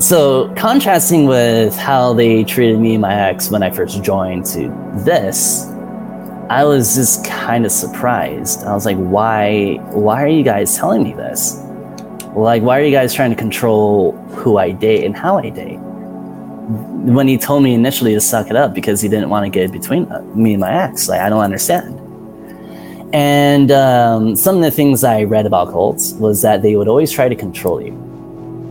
so contrasting with how they treated me and my ex when I first joined to this, I was just kind of surprised. I was like, why why are you guys telling me this? Like why are you guys trying to control who I date and how I date? When he told me initially to suck it up because he didn't want to get between uh, me and my ex, like I don't understand. And um, some of the things I read about cults was that they would always try to control you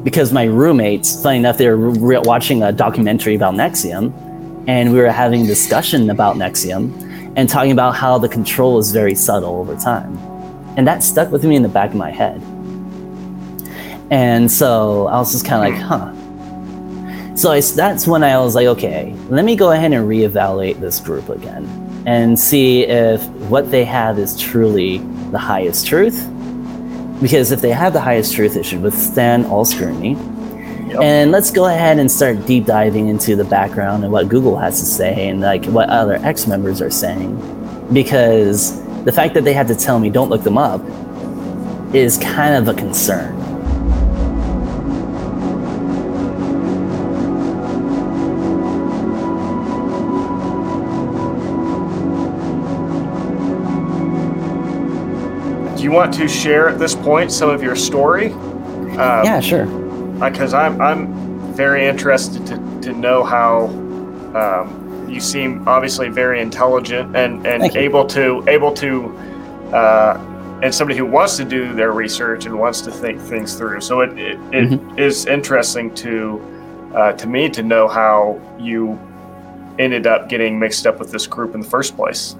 because my roommates, funny enough, they were re- watching a documentary about NXIVM, and we were having a discussion about NXIVM and talking about how the control is very subtle over time. And that stuck with me in the back of my head. And so I was just kind of like, hmm. huh. So I, that's when I was like, okay, let me go ahead and reevaluate this group again and see if what they have is truly the highest truth because if they have the highest truth, it should withstand all scrutiny. Yep. And let's go ahead and start deep diving into the background and what Google has to say and like what other X members are saying. Because the fact that they had to tell me don't look them up is kind of a concern. Want to share at this point some of your story? Um, yeah, sure. Because I'm I'm very interested to, to know how um, you seem obviously very intelligent and, and able to able to uh, and somebody who wants to do their research and wants to think things through. So it it, it mm-hmm. is interesting to uh, to me to know how you ended up getting mixed up with this group in the first place.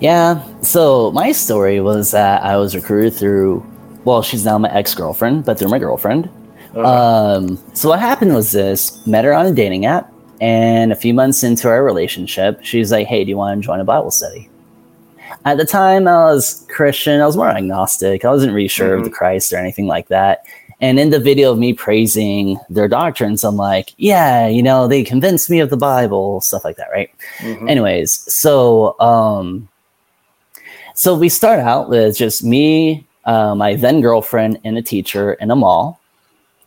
Yeah. So my story was that I was recruited through, well, she's now my ex girlfriend, but through my girlfriend. Uh-huh. Um, so what happened was this: met her on a dating app, and a few months into our relationship, she's like, "Hey, do you want to join a Bible study?" At the time, I was Christian. I was more agnostic. I wasn't really sure mm-hmm. of the Christ or anything like that. And in the video of me praising their doctrines, I'm like, yeah, you know, they convinced me of the Bible, stuff like that, right? Mm-hmm. Anyways, so um, so we start out with just me, uh, my then girlfriend, and a teacher in a mall.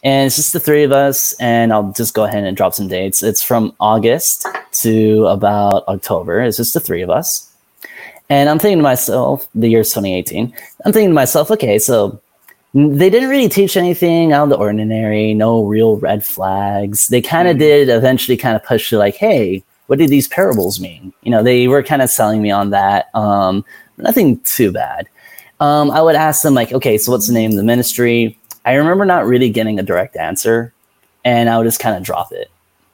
And it's just the three of us. And I'll just go ahead and drop some dates. It's from August to about October. It's just the three of us. And I'm thinking to myself, the year's 2018. I'm thinking to myself, okay, so they didn't really teach anything out of the ordinary, no real red flags. They kind of mm. did eventually kind of push to like, hey, what do these parables mean? You know, they were kind of selling me on that. Um, nothing too bad. Um, I would ask them like, okay, so what's the name of the ministry? I remember not really getting a direct answer, and I would just kind of drop it.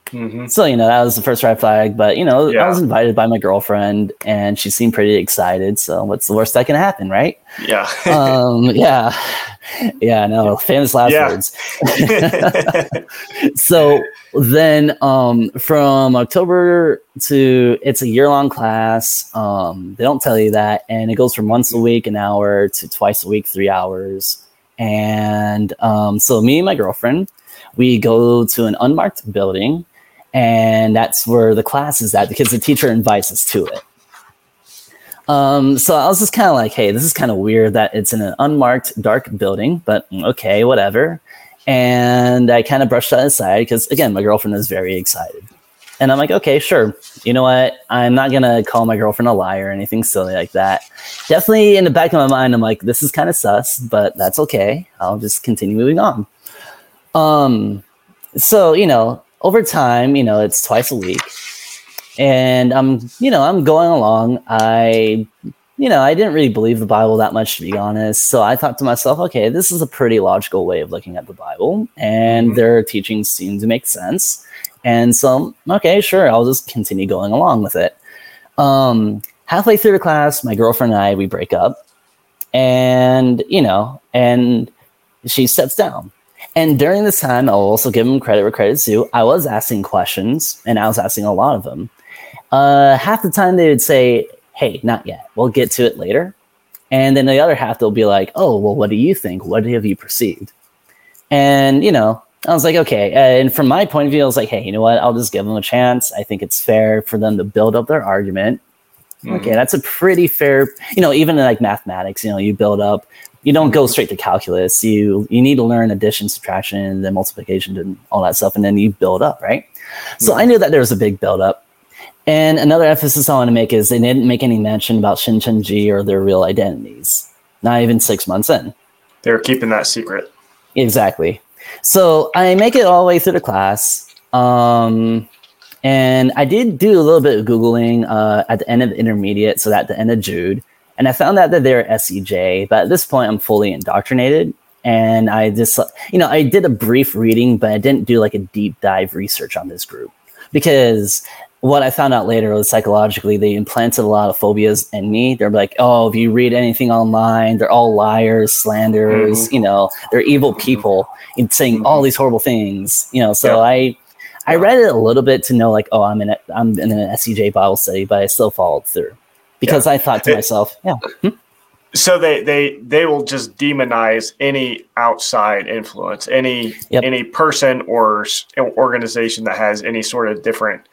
Mm-hmm. So you know that was the first red flag, but you know yeah. I was invited by my girlfriend, and she seemed pretty excited. So what's the worst that can happen, right? Yeah. um, yeah. Yeah. No. Famous last yeah. words. so then, um, from October to it's a year long class. Um, they don't tell you that, and it goes from once a week an hour to twice a week three hours. And um, so me and my girlfriend, we go to an unmarked building and that's where the class is at because the teacher invites us to it. Um, so I was just kind of like, hey, this is kind of weird that it's in an unmarked dark building, but okay, whatever. And I kind of brushed that aside because, again, my girlfriend is very excited. And I'm like, okay, sure. You know what? I'm not going to call my girlfriend a liar or anything silly like that. Definitely in the back of my mind, I'm like, this is kind of sus, but that's okay. I'll just continue moving on. Um, so, you know, over time, you know, it's twice a week. And I'm, you know, I'm going along. I, you know, I didn't really believe the Bible that much, to be honest. So I thought to myself, okay, this is a pretty logical way of looking at the Bible. And mm-hmm. their teachings seem to make sense. And so, okay, sure, I'll just continue going along with it. Um, halfway through the class, my girlfriend and I, we break up. And, you know, and she steps down. And during this time, I'll also give them credit where credit's due. I was asking questions, and I was asking a lot of them. Uh, half the time, they would say, "Hey, not yet. We'll get to it later." And then the other half, they'll be like, "Oh, well, what do you think? What have you perceived?" And you know, I was like, okay. And from my point of view, I was like, hey, you know what? I'll just give them a chance. I think it's fair for them to build up their argument. Mm-hmm. Okay, that's a pretty fair, you know, even in like mathematics, you know, you build up You don't go straight to calculus. You you need to learn addition, subtraction, then multiplication, and all that stuff, and then you build up, right? So I knew that there was a big build up. And another emphasis I want to make is they didn't make any mention about Shincheonji or their real identities. Not even six months in. They were keeping that secret. Exactly. So I make it all the way through the class. Um, and I did do a little bit of Googling uh, at the end of intermediate, so at the end of Jude. And I found out that they're SCJ, but at this point, I'm fully indoctrinated. And I just, you know, I did a brief reading, but I didn't do like a deep dive research on this group because what I found out later was psychologically they implanted a lot of phobias in me. They're like, oh, if you read anything online, they're all liars, slanderers, mm-hmm. you know, they're evil people and saying mm-hmm. all these horrible things, you know. So I I read it a little bit to know like, oh, I'm in a, I'm in an SCJ Bible study, but I still followed through because yeah. I thought to it, myself, yeah. Hmm? So they they they will just demonize any outside influence, any yep. any person or organization that has any sort of different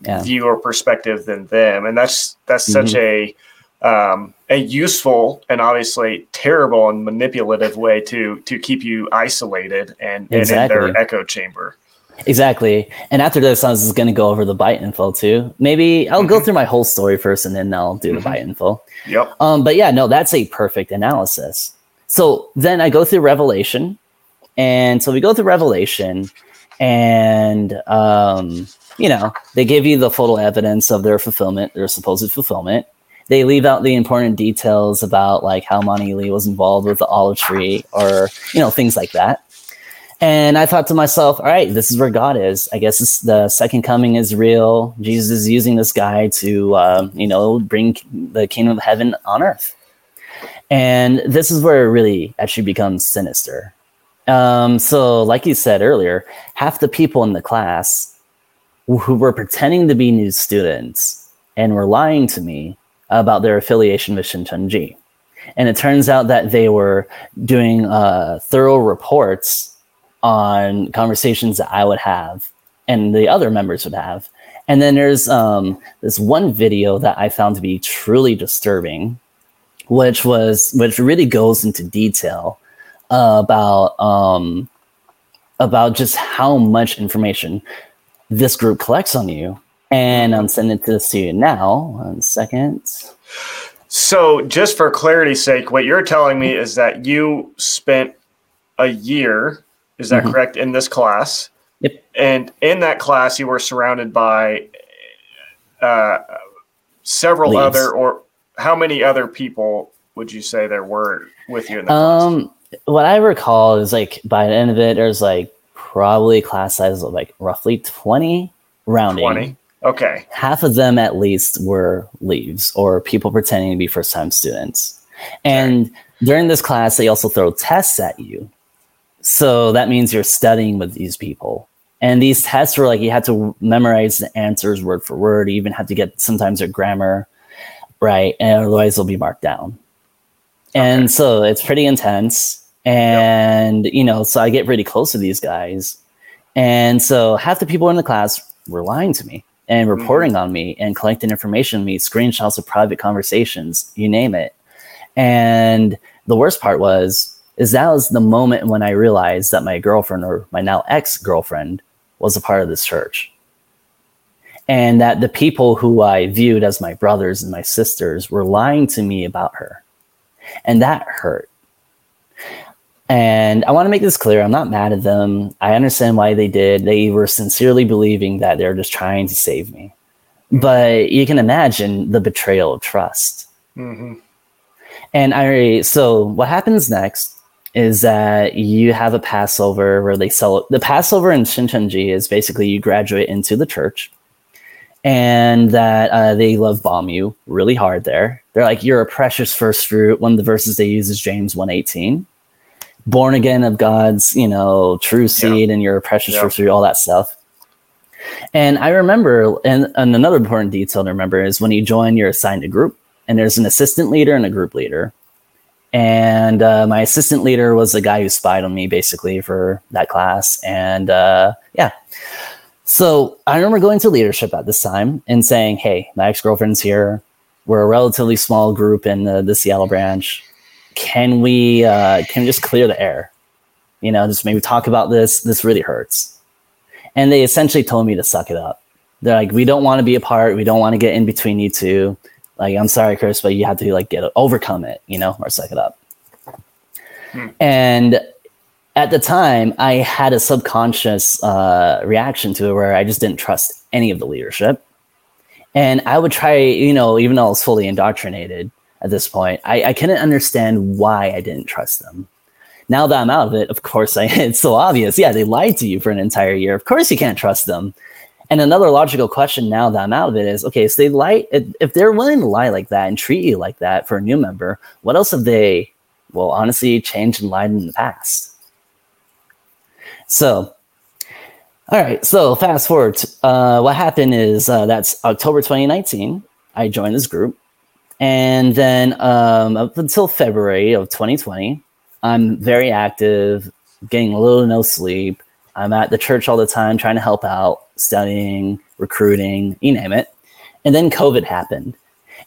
yeah. view or perspective than them, and that's that's mm-hmm. such a um, a useful and obviously terrible and manipulative way to to keep you isolated and, exactly. and in their echo chamber. Exactly. And after this, I was going to go over the bite info too. Maybe I'll mm-hmm. go through my whole story first and then I'll do the mm-hmm. bite info. Yep. Um, but yeah, no, that's a perfect analysis. So then I go through Revelation. And so we go through Revelation and, um, you know, they give you the photo evidence of their fulfillment, their supposed fulfillment. They leave out the important details about like how Manhee Lee was involved with the olive tree or, you know, things like that. And I thought to myself, all right, this is where God is. I guess the second coming is real. Jesus is using this guy to, um, you know, bring the kingdom of heaven on earth. And this is where it really actually becomes sinister. Um, so, like you said earlier, half the people in the class who were pretending to be new students and were lying to me about their affiliation with Shincheonji. And it turns out that they were doing uh, thorough reports on conversations that I would have and the other members would have. And then there's um, this one video that I found to be truly disturbing, which was which really goes into detail uh, about um, about just how much information this group collects on you. And I'm sending this to you now. One second. So, just for clarity's sake, what you're telling me is that you spent a year is that mm-hmm. correct? In this class. Yep. And in that class, you were surrounded by uh, several Leaves. other, or how many other people would you say there were with you in the um, class? What I recall is like by the end of it, there's like probably class size of like roughly 20 rounding. 20. Okay. Half of them at least were leaves or people pretending to be first time students. And during this class, they also throw tests at you so that means you're studying with these people. And these tests were like you had to memorize the answers word for word. You even had to get sometimes your grammar right, and otherwise they'll be marked down. And okay. so it's pretty intense. And yep. you know, so I get really close to these guys. And so half the people in the class were lying to me and mm-hmm. reporting mm-hmm. on me and collecting information on me, screenshots of private conversations, you name it. And the worst part was is that was the moment when I realized that my girlfriend or my now ex girlfriend was a part of this church. And that the people who I viewed as my brothers and my sisters were lying to me about her. And that hurt. And I want to make this clear I'm not mad at them. I understand why they did. They were sincerely believing that they're just trying to save me. But you can imagine the betrayal of trust. Mm-hmm. And I, so what happens next is that you have a Passover where they sell the Passover in Shincheonji is basically you graduate into the church and that uh, they love bomb you really hard there. They're like, you're a precious first fruit. One of the verses they use is James 118. Born again of God's, you know, true seed, yeah. and you're a precious yeah. first fruit, all that stuff. And I remember, and, and another important detail to remember is when you join, you're assigned a group, and there's an assistant leader and a group leader. And uh, my assistant leader was the guy who spied on me basically for that class. And uh, yeah. So I remember going to leadership at this time and saying, Hey, my ex girlfriend's here. We're a relatively small group in the, the Seattle branch. can we uh, can we just clear the air? You know, just maybe talk about this. This really hurts. And they essentially told me to suck it up. They're like, we don't want to be apart. We don't want to get in between you two. Like, I'm sorry, Chris, but you have to like get overcome it, you know, or suck it up. Hmm. And at the time, I had a subconscious uh, reaction to it where I just didn't trust any of the leadership. And I would try, you know, even though I was fully indoctrinated at this point, I, I couldn't understand why I didn't trust them. Now that I'm out of it, of course, I, it's so obvious. Yeah, they lied to you for an entire year. Of course, you can't trust them. And another logical question now that I'm out of it is, okay, so they lie. If they're willing to lie like that and treat you like that for a new member, what else have they, well, honestly, changed and lied in the past? So, all right. So fast forward. Uh, what happened is uh, that's October 2019. I joined this group, and then um, up until February of 2020, I'm very active, getting a little no sleep. I'm at the church all the time, trying to help out, studying, recruiting, you name it. And then COVID happened.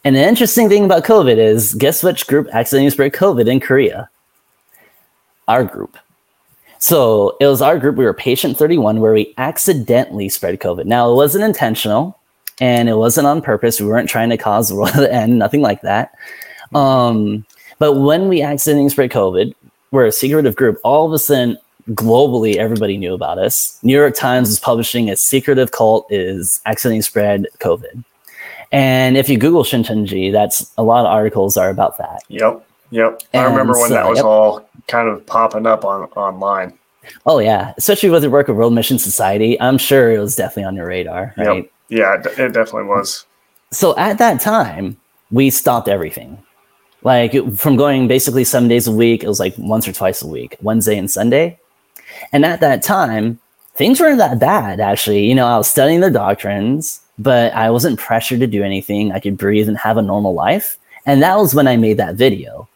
And the interesting thing about COVID is guess which group accidentally spread COVID in Korea? Our group. So it was our group. We were patient 31 where we accidentally spread COVID. Now it wasn't intentional and it wasn't on purpose. We weren't trying to cause the world to end, nothing like that. Um, but when we accidentally spread COVID, we're a secretive group. All of a sudden, globally, everybody knew about us. New York Times was publishing a secretive cult is accidentally spread COVID. And if you Google Shincheonji, that's a lot of articles are about that. Yep. Yep. And I remember when so, that was yep. all kind of popping up on online. Oh yeah, especially with the work of World Mission Society, I'm sure it was definitely on your radar, right? Yep. Yeah, it definitely was. So at that time, we stopped everything. Like from going basically seven days a week, it was like once or twice a week, Wednesday and Sunday. And at that time, things weren't that bad, actually. You know, I was studying the doctrines, but I wasn't pressured to do anything. I could breathe and have a normal life. And that was when I made that video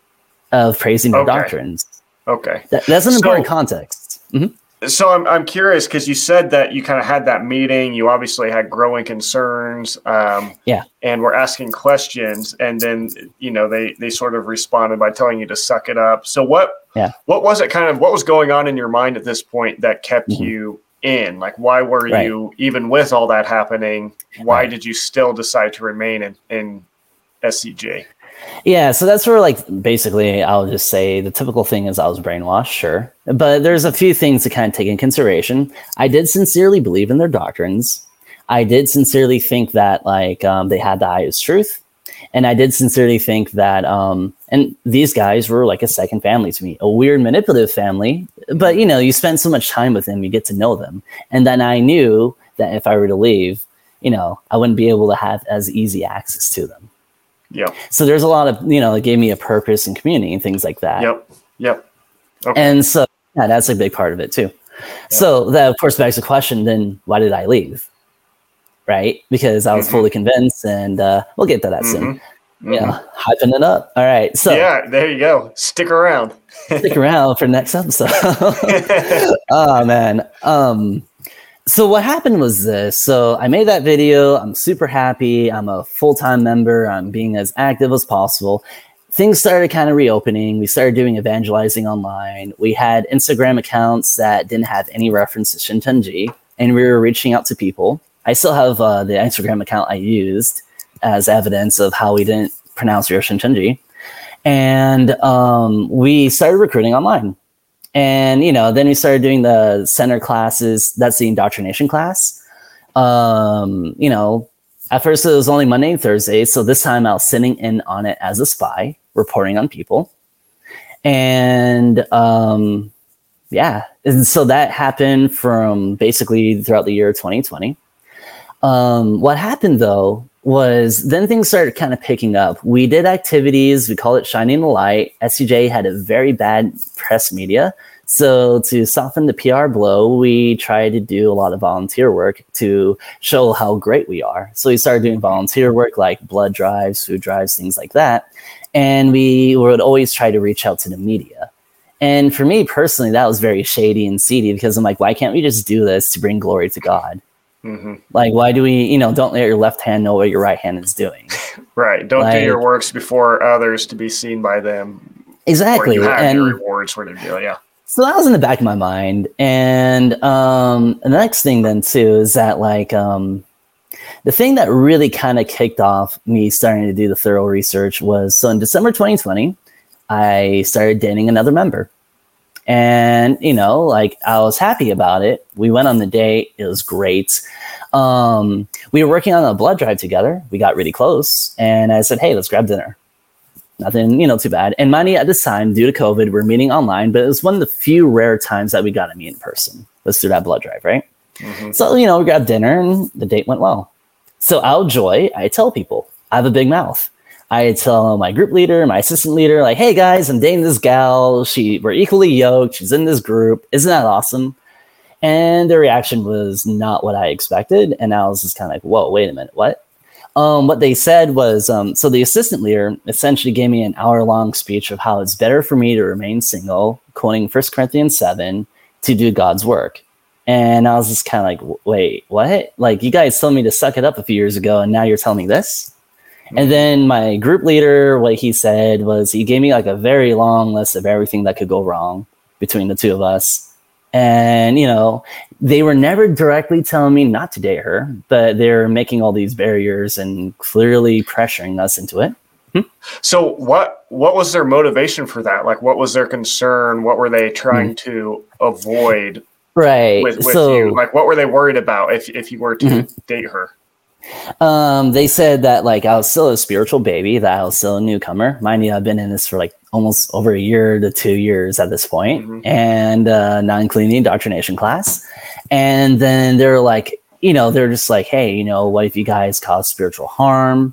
of praising the okay. doctrines. Okay. That, that's an important so, context. Mm-hmm. So I'm, I'm curious because you said that you kind of had that meeting. You obviously had growing concerns. Um, yeah. And we're asking questions, and then you know they they sort of responded by telling you to suck it up. So what? Yeah. What was it? Kind of what was going on in your mind at this point that kept mm-hmm. you in? Like, why were right. you even with all that happening? Why right. did you still decide to remain in in SCJ? Yeah, so that's where like basically I'll just say the typical thing is I was brainwashed, sure. But there's a few things to kind of take in consideration. I did sincerely believe in their doctrines. I did sincerely think that like um, they had the highest truth. And I did sincerely think that um, and these guys were like a second family to me, a weird manipulative family. But you know, you spend so much time with them, you get to know them. And then I knew that if I were to leave, you know, I wouldn't be able to have as easy access to them. Yeah. So there's a lot of, you know, it gave me a purpose and community and things like that. Yep. Yep. Okay. And so, yeah, that's a big part of it too. Yep. So that, of course, begs the question then why did I leave? Right? Because I was mm-hmm. fully convinced, and uh, we'll get to that mm-hmm. soon. Mm-hmm. Yeah, hyping it up. All right. So, yeah, there you go. Stick around. stick around for next episode. oh, man. Um, so what happened was this. So I made that video. I'm super happy. I'm a full-time member. I'm being as active as possible. Things started kind of reopening. We started doing evangelizing online. We had Instagram accounts that didn't have any reference to Shincheonji, and we were reaching out to people. I still have uh, the Instagram account I used as evidence of how we didn't pronounce your Shincheonji. And um, we started recruiting online. And, you know, then we started doing the center classes. That's the indoctrination class. Um, you know, at first it was only Monday and Thursday. So this time I was sitting in on it as a spy, reporting on people. And, um, yeah. And so that happened from basically throughout the year 2020. Um, what happened though was then things started kind of picking up. We did activities, we call it shining the light. SCJ had a very bad press media. So to soften the PR blow, we tried to do a lot of volunteer work to show how great we are. So we started doing volunteer work like blood drives, food drives, things like that. And we would always try to reach out to the media. And for me personally, that was very shady and seedy because I'm like, why can't we just do this to bring glory to God? Mm-hmm. Like, why do we, you know, don't let your left hand know what your right hand is doing? right. Don't like, do your works before others to be seen by them. exactly. You have and your rewards sort of deal. Yeah. so that was in the back of my mind. And um, the next thing then too is that like um, the thing that really kind of kicked off me starting to do the thorough research was so in December 2020, I started dating another member. And, you know, like I was happy about it. We went on the date. It was great. Um, we were working on a blood drive together. We got really close. And I said, hey, let's grab dinner. Nothing, you know, too bad. And money at this time, due to COVID, we're meeting online, but it was one of the few rare times that we got to meet in person. Was through that blood drive, right? Mhm. So, you know, we grabbed dinner and the date went well. So out of joy, I tell people I have a big mouth. I tell my group leader, my assistant leader, like, hey guys, I'm dating this gal. She we're equally yoked. She's in this group. Isn't that awesome? And their reaction was not what I expected. And I was just kind of like, whoa, wait a minute, what? Um, what they said was um, so the assistant leader essentially gave me an hour long speech of how it's better for me to remain single, quoting 1 Corinthians 7, to do God's work. And I was just kind of like, wait, what? Like, you guys told me to suck it up a few years ago, and now you're telling me this? And then my group leader, what he said was he gave me like a very long list of everything that could go wrong between the two of us. And, you know, they were never directly telling me not to date her, but they're making all these barriers and clearly pressuring us into it. So what what was their motivation for that? Like, what was their concern? What were they trying to avoid Right. with, with so, you? Like, what were they worried about if if you were to Mhm. date her? Um, they said that like I was still a spiritual baby, that I was still a newcomer. Mind you, I've been in this for like almost over a year to two years at this point, Mhm. and uh, not including the indoctrination class. And then they're like, you know, they're just like, hey, you know, what if you guys cause spiritual harm?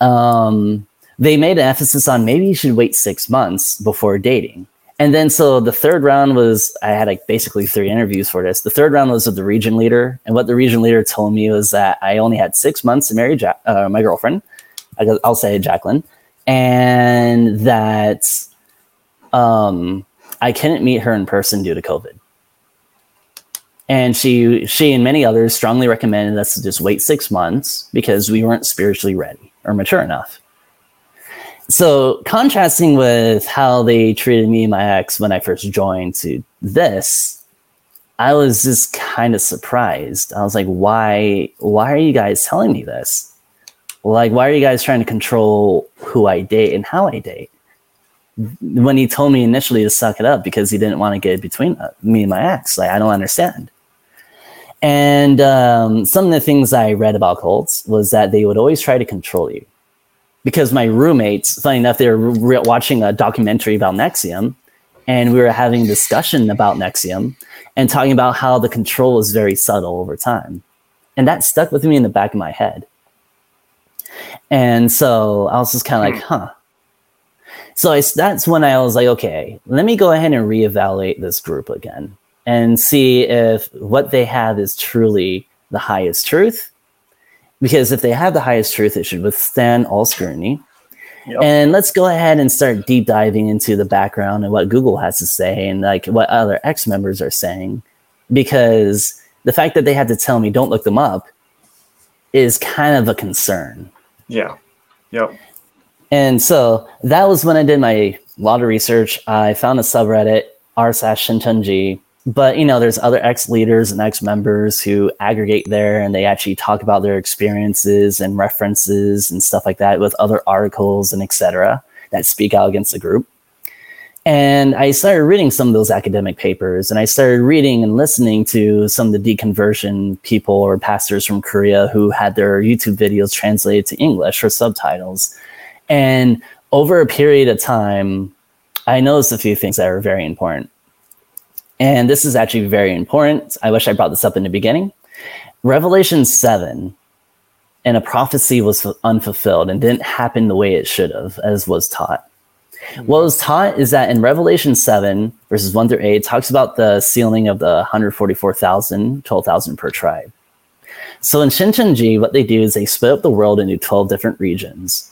Um, they made an emphasis on maybe you should wait six months before dating. And then so the third round was I had like basically three interviews for this. The third round was with the region leader, and what the region leader told me was that I only had six months to marry uh, my girlfriend. I'll say Jacqueline, and that um, I couldn't meet her in person due to COVID. And she, she and many others strongly recommended us to just wait six months because we weren't spiritually ready or mature enough. So, contrasting with how they treated me and my ex when I first joined to this, I was just kind of surprised. I was like, why why are you guys telling me this? Like, why are you guys trying to control who I date and how I date? When he told me initially to suck it up because he didn't want to get between uh, me and my ex, like I don't understand. And um, some of the things I read about cults was that they would always try to control you because my roommates, funny enough, they were re- watching a documentary about NXIVM, and we were having a discussion about NXIVM and talking about how the control is very subtle over time, and that stuck with me in the back of my head. And so I was just kind of like, hmm. huh. So I, that's when I was like, okay, let me go ahead and reevaluate this group again and see if what they have is truly the highest truth because if they have the highest truth, it should withstand all scrutiny. Yep. And let's go ahead and start deep diving into the background and what Google has to say and like what other ex members are saying, because the fact that they had to tell me don't look them up is kind of a concern. Yeah. Yep. And so that was when I did my lot of research. I found a subreddit r slash. But you know, there's other ex leaders and ex members who aggregate there, and they actually talk about their experiences and references and stuff like that with other articles and etc. that speak out against the group. And I started reading some of those academic papers, and I started reading and listening to some of the deconversion people or pastors from Korea who had their YouTube videos translated to English or subtitles. And over a period of time, I noticed a few things that are very important. And this is actually very important. I wish I brought this up in the beginning. Revelation 7 and a prophecy was unfulfilled and didn't happen the way it should have, as was taught. What was taught is that in Revelation 7, verses 1 through 8, talks about the sealing of the 144,000, 12,000 per tribe. So in Shincheonji, what they do is they split up the world into 12 different regions.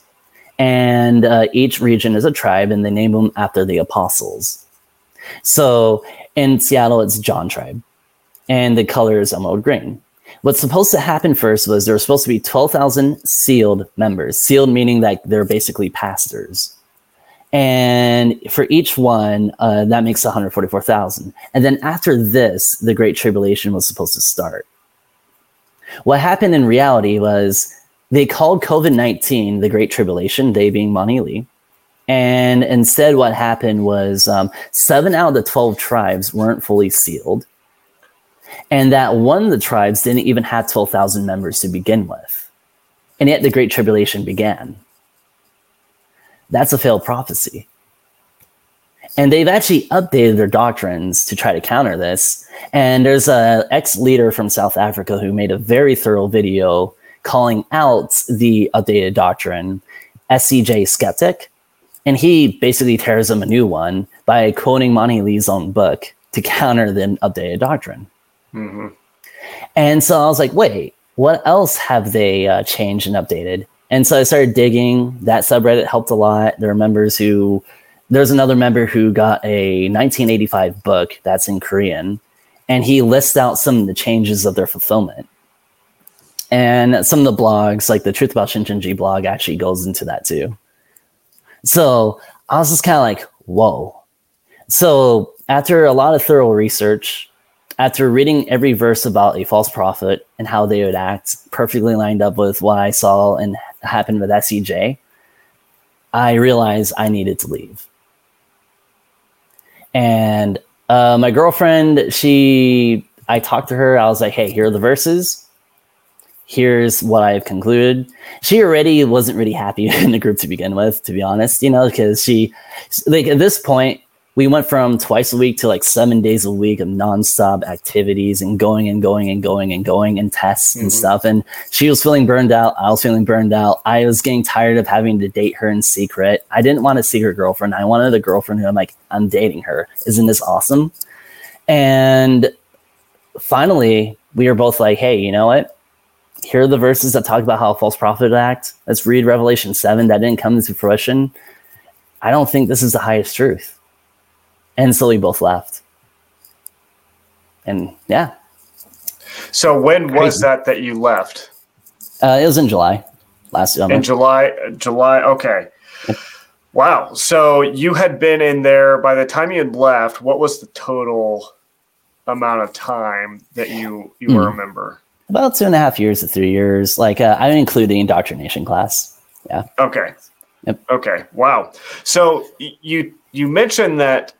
And uh, each region is a tribe, and they name them after the apostles. So in Seattle, it's John tribe, and the color is emerald green. What's supposed to happen first was there were supposed to be 12,000 sealed members. Sealed meaning that they're basically pastors. And for each one, uh, that makes 144,000. And then after this, the Great Tribulation was supposed to start. What happened in reality was they called COVID 19 the Great Tribulation, they being Manhee Lee. And instead, what happened was um, seven out of the 12 tribes weren't fully sealed. And that one of the tribes didn't even have 12,000 members to begin with. And yet the Great Tribulation began that's a failed prophecy. And they've actually updated their doctrines to try to counter this. And there's a ex leader from South Africa who made a very thorough video calling out the updated doctrine, SCJ Skeptic. And he basically tears them a new one by quoting Manhee Lee's own book to counter the updated doctrine. Mm-hmm. And so I was like, wait, what else have they uh, changed and updated? And so I started digging. That subreddit helped a lot. There are members who, there's another member who got a 1985 book that's in Korean, and he lists out some of the changes of their fulfillment. And some of the blogs, like the Truth About Shincheonji blog, actually goes into that too. So I was just kind of like, whoa. So after a lot of thorough research, after reading every verse about a false prophet and how they would act, perfectly lined up with what I saw and happened with SCJ, I realized I needed to leave. And uh, my girlfriend, she, I talked to her. I was like, "Hey, here are the verses. Here's what I've concluded." She already wasn't really happy in the group to begin with, to be honest. You know, because she, like, at this point, we went from twice a week to like seven days a week of nonstop activities and going and going and going and going and tests mm-hmm. and stuff. And she was feeling burned out. I was feeling burned out. I was getting tired of having to date her in secret. I didn't want a secret girlfriend. I wanted a girlfriend who I'm like, I'm dating her. Isn't this awesome? And finally, we were both like, hey, you know what? Here are the verses that talk about how a false prophet act. Let's read Revelation 7. That didn't come into fruition. I don't think this is the highest truth and so we both laughed. And yeah. So when Crazy. was that that you left? Uh, it was in July last summer. In July, July. Okay. Wow. So you had been in there by the time you had left. What was the total amount of time that you you mm. were a member? About two and a half years to three years. Like uh, I include the indoctrination class. Yeah. Okay. Yep. Okay. Wow. So you you mentioned that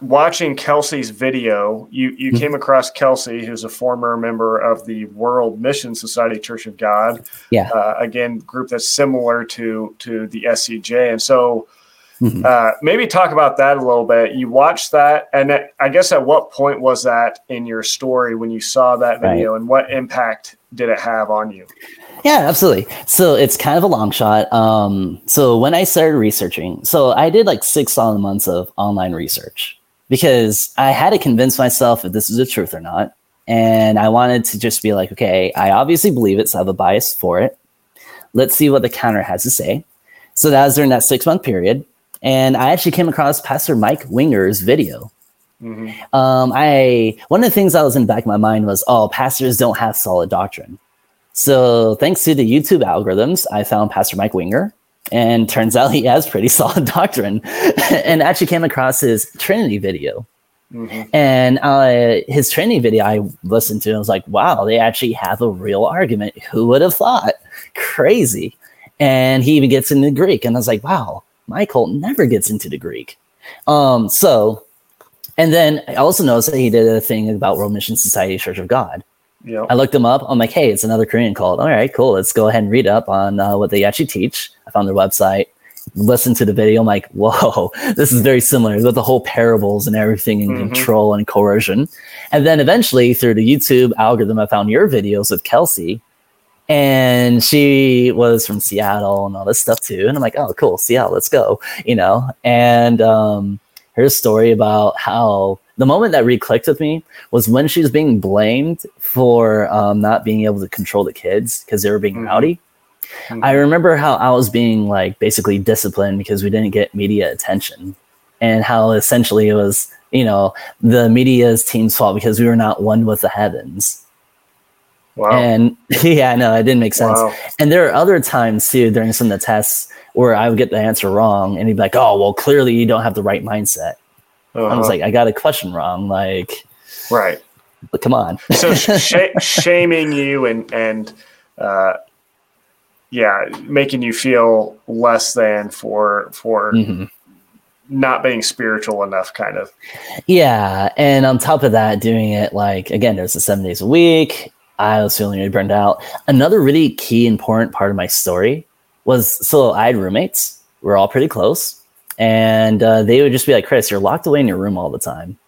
watching Kelsey's video, you you mm-hmm. came across Kelsey, who's a former member of the World Mission Society Church of God. Yeah. Uh, again, group that's similar to to the SCJ, and so. Mm-hmm. Uh, maybe talk about that a little bit. You watched that, and I guess at what point was that in your story when you saw that video, right. and what impact did it have on you? Yeah, absolutely. So it's kind of a long shot. Um, so when I started researching, so I did like six solid months of online research because I had to convince myself if this is the truth or not. And I wanted to just be like, okay, I obviously believe it, so I have a bias for it. Let's see what the counter has to say. So that was during that six month period. And I actually came across Pastor Mike Winger's video. Mm-hmm. Um, I one of the things that was in the back of my mind was, oh, pastors don't have solid doctrine. So thanks to the YouTube algorithms, I found Pastor Mike Winger and turns out he has pretty solid doctrine and actually came across his trinity video mm-hmm. and uh, his trinity video i listened to and was like wow they actually have a real argument who would have thought crazy and he even gets into greek and i was like wow michael never gets into the greek um, so and then i also noticed that he did a thing about world mission society church of god Yep. I looked them up. I'm like, hey, it's another Korean cult. All right, cool. Let's go ahead and read up on uh, what they actually teach. I found their website, listened to the video. I'm like, whoa, this is very similar with the whole parables and everything and mm-hmm. control and coercion. And then eventually through the YouTube algorithm, I found your videos with Kelsey. And she was from Seattle and all this stuff too. And I'm like, oh, cool, Seattle, let's go, you know. And um, her story about how the moment that re-clicked with me was when she was being blamed for um, not being able to control the kids because they were being mm-hmm. rowdy. Mm-hmm. I remember how I was being like basically disciplined because we didn't get media attention, and how essentially it was you know the media's team's fault because we were not one with the heavens. Wow. And yeah, no, it didn't make sense. Wow. And there are other times too during some of the tests where I would get the answer wrong and he'd be like, oh, well, clearly you don't have the right mindset. Uh-huh. I was uh-huh. like, I got a question wrong. Like, right. But come on. so sh- shaming you and, and, uh, yeah, making you feel less than for, for, mm-hmm not being spiritual enough kind of yeah and on top of that doing it like again there's the seven days a week i was feeling really burned out. Another really key important part of my story was so i had roommates. We're all pretty close. And uh, they would just be like chris you're locked away in your room all the time.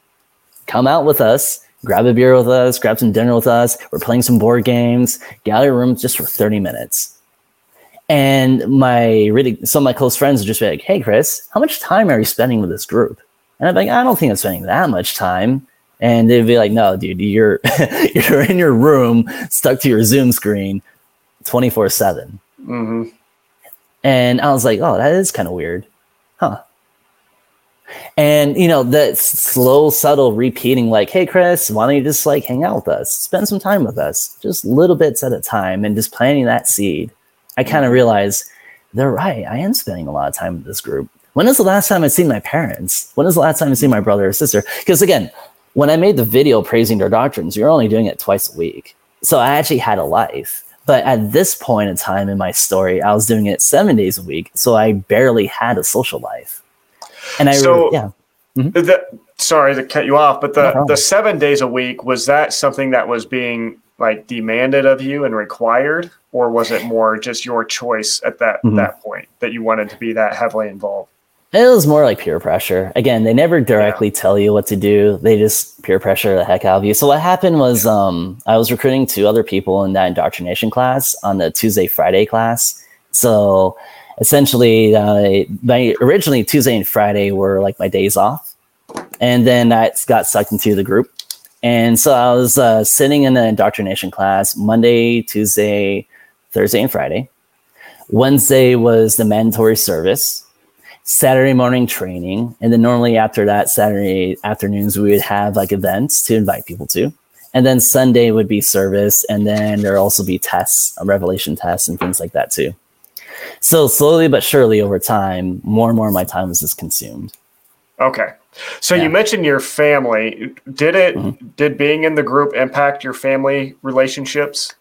Come out with us grab a beer with us grab some dinner with us. We're playing some board games. Get out of your room just for 30 minutes. And my really some of my close friends would just be like, "Hey, Chris, how much time are you spending with this group?" And I'm like, "I don't think I'm spending that much time." And they'd be like, "No, dude, you're you're in your room, stuck to your Zoom screen, twenty four 7 mm-hmm. And I was like, "Oh, that is kind of weird, huh?" And you know that slow, subtle repeating, like, "Hey, Chris, why don't you just like hang out with us, spend some time with us, just little bits at a time, and just planting that seed." I kind of realized they're right. I am spending a lot of time with this group. When is the last time I've seen my parents? When is the last time I've seen my brother or sister? Because again, when I made the video praising their doctrines, you're only doing it twice a week. So I actually had a life. But at this point in time in my story, I was doing it seven days a week. So I barely had a social life. And I, so, yeah. Mm-hmm. The, sorry to cut you off, but the, no the seven days a week, was that something that was being like demanded of you and required? or was it more just your choice at that mm-hmm. that point that you wanted to be that heavily involved? It was more like peer pressure. Again, they never directly yeah. tell you what to do. They just peer pressure the heck out of you. So what happened was um, I was recruiting two other people in that indoctrination class on the Tuesday Friday class. So essentially, uh, my originally Tuesday and Friday were like my days off, and then I got sucked into the group. And so I was uh, sitting in the indoctrination class Monday, Tuesday, Thursday and Friday. Wednesday was the mandatory service. Saturday morning training. And then normally after that, Saturday afternoons, we would have like events to invite people to. And then Sunday would be service. And then there'll also be tests, revelation tests, and things like that too. So slowly but surely over time, more and more of my time was just consumed. Okay. So yeah. you mentioned your family. Did it mm-hmm. did being in the group impact your family relationships?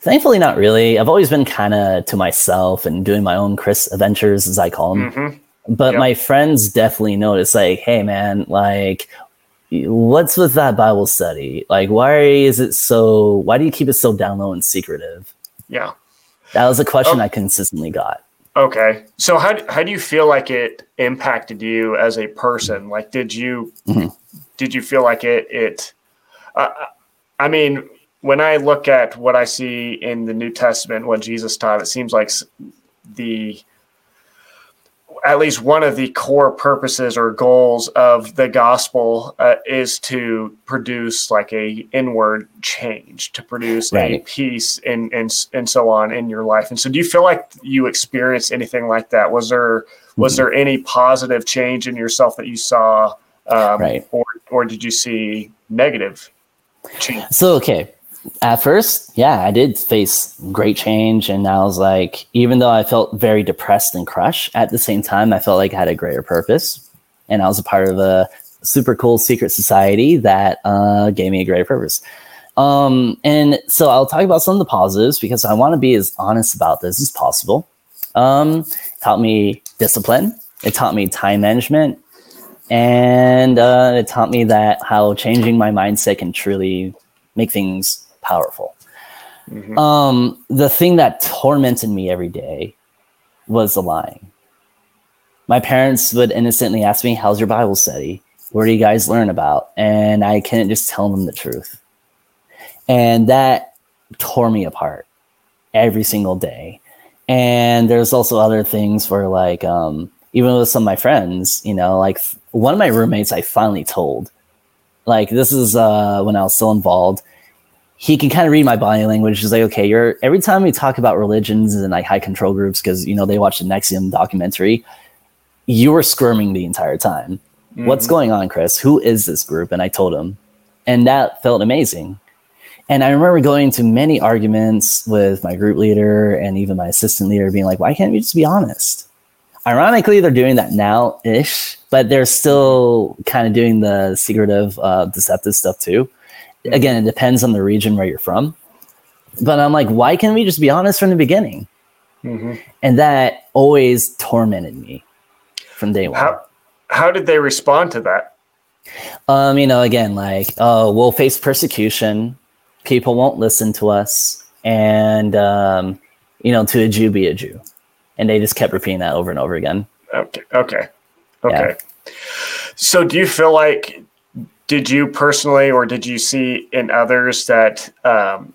Thankfully, not really. I've always been kind of to myself and doing my own Chris adventures, as I call them. Mm-hmm. But yep. my friends definitely notice, like, hey, man, like, what's with that Bible study? Like, why is it so? Why do you keep it so down low and secretive? Yeah, that was a question oh. I consistently got. Okay, so how how do you feel like it impacted you as a person? Like, did you mm-hmm. did you feel like it it? Uh, I mean, when I look at what I see in the New Testament, what Jesus taught, it seems like the at least one of the core purposes or goals of the gospel uh, is to produce like a inward change to produce right. a peace and, and and so on in your life and so do you feel like you experienced anything like that was there was mm-hmm. there any positive change in yourself that you saw um, right. or or did you see negative change so okay at first, yeah, I did face great change. And I was like, even though I felt very depressed and crushed, at the same time, I felt like I had a greater purpose. And I was a part of a super cool secret society that uh, gave me a greater purpose. Um, and so I'll talk about some of the positives because I want to be as honest about this as possible. Um, taught me discipline. It taught me time management. And uh, it taught me that how changing my mindset can truly make things powerful. Mm-hmm. Um, the thing that tormented me every day was the lying. My parents would innocently ask me, How's your Bible study? Where do you guys learn about? And I couldn't just tell them the truth. And that tore me apart every single day. And there's also other things where, like, um, even with some of my friends, you know, like one of my roommates, I finally told, like, this is uh, when I was still involved he can kind of read my body language. He's like, okay, you're every time we talk about religions and like high control groups, because you know they watch the NXIVM documentary, you were squirming the entire time. Mm-hmm. What's going on, Chris? Who is this group? And I told him, and that felt amazing. And I remember going to many arguments with my group leader and even my assistant leader being like, why can't we just be honest? Ironically, they're doing that now ish, but they're still kind of doing the secretive, uh, deceptive stuff too. Again, it depends on the region where you're from. But I'm like, why can't we just be honest from the beginning? Mm-hmm. And that always tormented me from day one. How, how did they respond to that? Um, you know, again, like, oh, we'll face persecution. People won't listen to us, and um, you know, to a Jew be a Jew, and they just kept repeating that over and over again. Okay, okay, okay. Yeah. So, do you feel like did you personally, or did you see in others that um,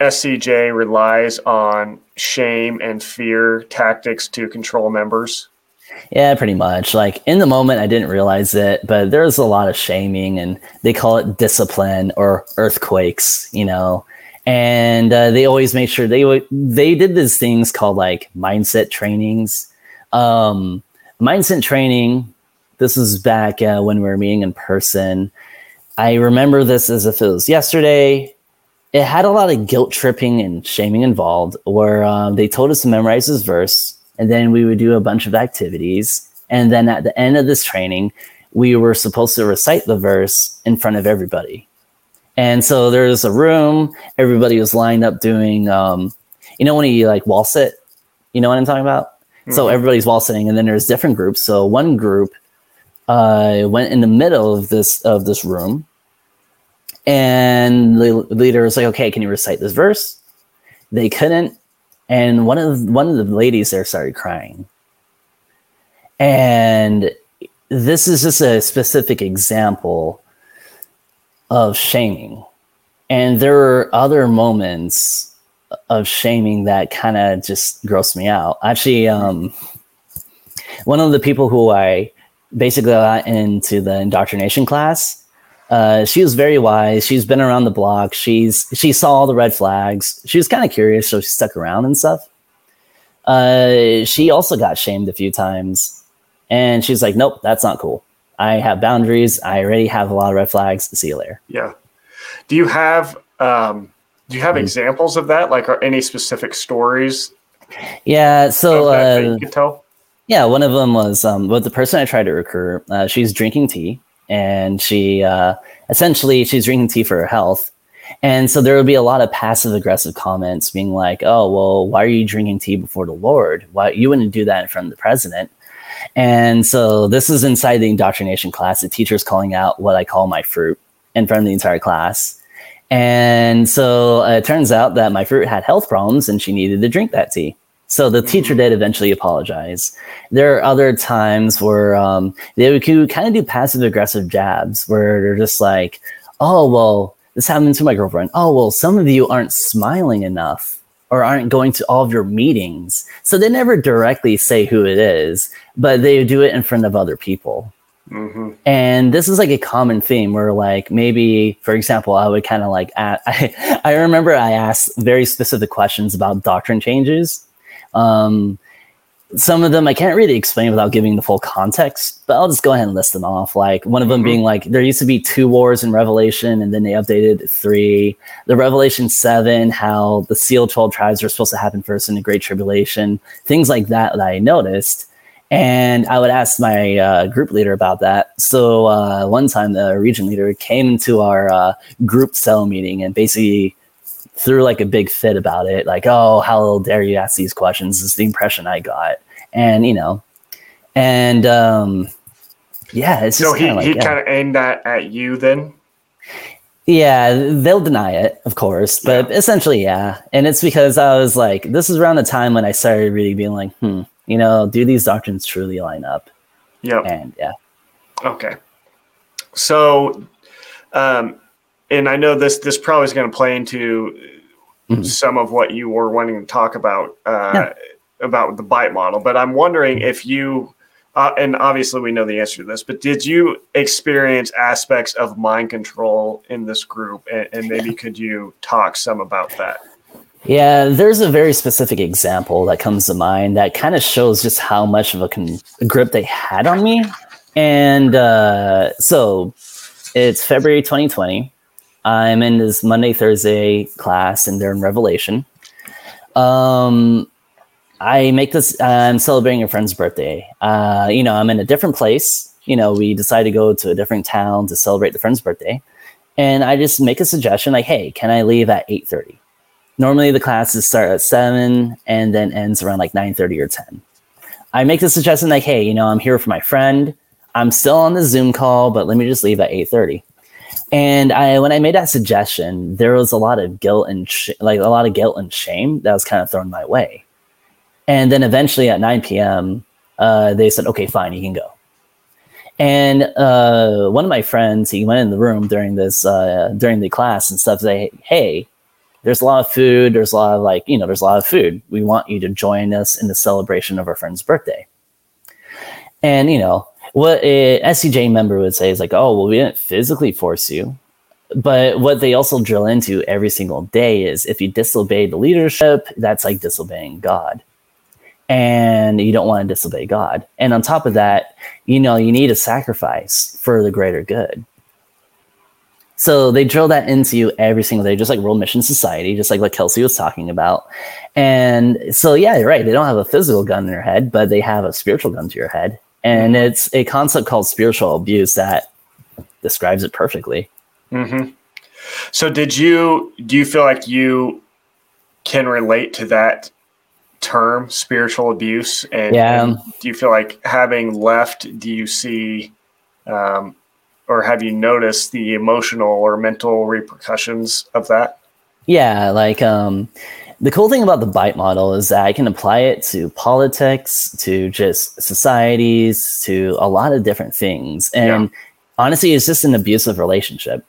SCJ relies on shame and fear tactics to control members? Yeah, pretty much. Like in the moment, I didn't realize it, but there's a lot of shaming, and they call it discipline or earthquakes, you know. And uh, they always make sure they they did these things called like mindset trainings. Um, mindset training. This is back uh, when we were meeting in person. I remember this as if it was yesterday. It had a lot of guilt tripping and shaming involved, where um, they told us to memorize this verse and then we would do a bunch of activities. And then at the end of this training, we were supposed to recite the verse in front of everybody. And so there's a room, everybody was lined up doing, um, you know, when you like wall sit, you know what I'm talking about? Mm-hmm. So everybody's wall sitting, and then there's different groups. So one group uh, went in the middle of this of this room, and the leader was like, "Okay, can you recite this verse?" They couldn't, and one of the, one of the ladies there started crying. And this is just a specific example of shaming. And there are other moments of shaming that kind of just gross me out. Actually, um, one of the people who I basically got into the indoctrination class uh, she was very wise. She's been around the block. She's she saw all the red flags. She was kind of curious, so she stuck around and stuff. Uh, she also got shamed a few times, and she's like, "Nope, that's not cool. I have boundaries. I already have a lot of red flags. See you later." Yeah. Do you have um, do you have mm-hmm. examples of that? Like, are any specific stories? Yeah. So uh, you could tell. Yeah, one of them was um, with the person I tried to recruit. Uh, she's drinking tea and she uh, essentially she's drinking tea for her health. And so there would be a lot of passive aggressive comments being like, "Oh, well, why are you drinking tea before the Lord? Why you wouldn't do that in front of the president?" And so this is inside the indoctrination class. The teacher's calling out what I call my fruit in front of the entire class. And so it turns out that my fruit had health problems and she needed to drink that tea. So the teacher did eventually apologize. There are other times where um, they would kind of do passive aggressive jabs where they're just like, oh, well, this happened to my girlfriend. Oh, well, some of you aren't smiling enough or aren't going to all of your meetings. So they never directly say who it is, but they do it in front of other people. Mm-hmm. And this is like a common theme where, like, maybe, for example, I would kind of like, I, I remember I asked very specific questions about doctrine changes um, some of them I can't really explain without giving the full context, but I'll just go ahead and list them off. Like one of them mm-hmm. being like there used to be two wars in Revelation, and then they updated three. The Revelation seven, how the sealed twelve tribes are supposed to happen first in the Great Tribulation, things like that that I noticed. And I would ask my uh, group leader about that. So uh, one time, the region leader came to our uh, group cell meeting and basically threw like a big fit about it. Like, oh, how dare you ask these questions? Is the impression I got. And, you know, and um, yeah, it's so he, like, he yeah. kind of aimed that at you then. Yeah, they'll deny it, of course, but yeah. essentially, yeah. And it's because I was like, this is around the time when I started really being like, hmm, you know, do these doctrines truly line up? Yeah. And yeah. Okay. So, um, and I know this this probably is going to play into mm-hmm. some of what you were wanting to talk about uh, yeah. about the bite model, but I'm wondering if you uh, and obviously we know the answer to this, but did you experience aspects of mind control in this group, and, and maybe could you talk some about that? Yeah, there's a very specific example that comes to mind that kind of shows just how much of a con- grip they had on me. And uh, so it's February 2020 I'm in this Monday Thursday class, and they're in Revelation. Um, I make this. I'm celebrating a friend's birthday. Uh, you know, I'm in a different place. You know, we decide to go to a different town to celebrate the friend's birthday, and I just make a suggestion like, "Hey, can I leave at 8:30?" Normally, the classes start at seven and then ends around like 9:30 or 10. I make the suggestion like, "Hey, you know, I'm here for my friend. I'm still on the Zoom call, but let me just leave at 8:30." And I, when I made that suggestion, there was a lot of guilt and sh- like a lot of guilt and shame that was kind of thrown my way. And then eventually at 9 p.m., uh, they said, "Okay, fine, you can go." And uh, one of my friends, he went in the room during this uh, during the class and stuff. Say, "Hey, there's a lot of food. There's a lot of like you know, there's a lot of food. We want you to join us in the celebration of our friend's birthday." And you know, what eh, a SCJ member would say is like, "Oh, well, we didn't physically force you." But what they also drill into every single day is if you disobey the leadership, that's like disobeying God and you don't want to disobey God. And on top of that, you know, you need a sacrifice for the greater good. So they drill that into you every single day, just like World Mission Society, just like what Kelsey was talking about. And so, yeah, you're right. They don't have a physical gun in their head, but they have a spiritual gun to your head. And it's a concept called spiritual abuse that describes it perfectly. Mm-hmm. So, did you do you feel like you can relate to that term, spiritual abuse? And, Yeah. and do you feel like having left, do you see, um, or have you noticed the emotional or mental repercussions of that? Yeah, like um, the cool thing about the bite model is that I can apply it to politics, to just societies, to a lot of different things. And honestly, it's just an abusive relationship.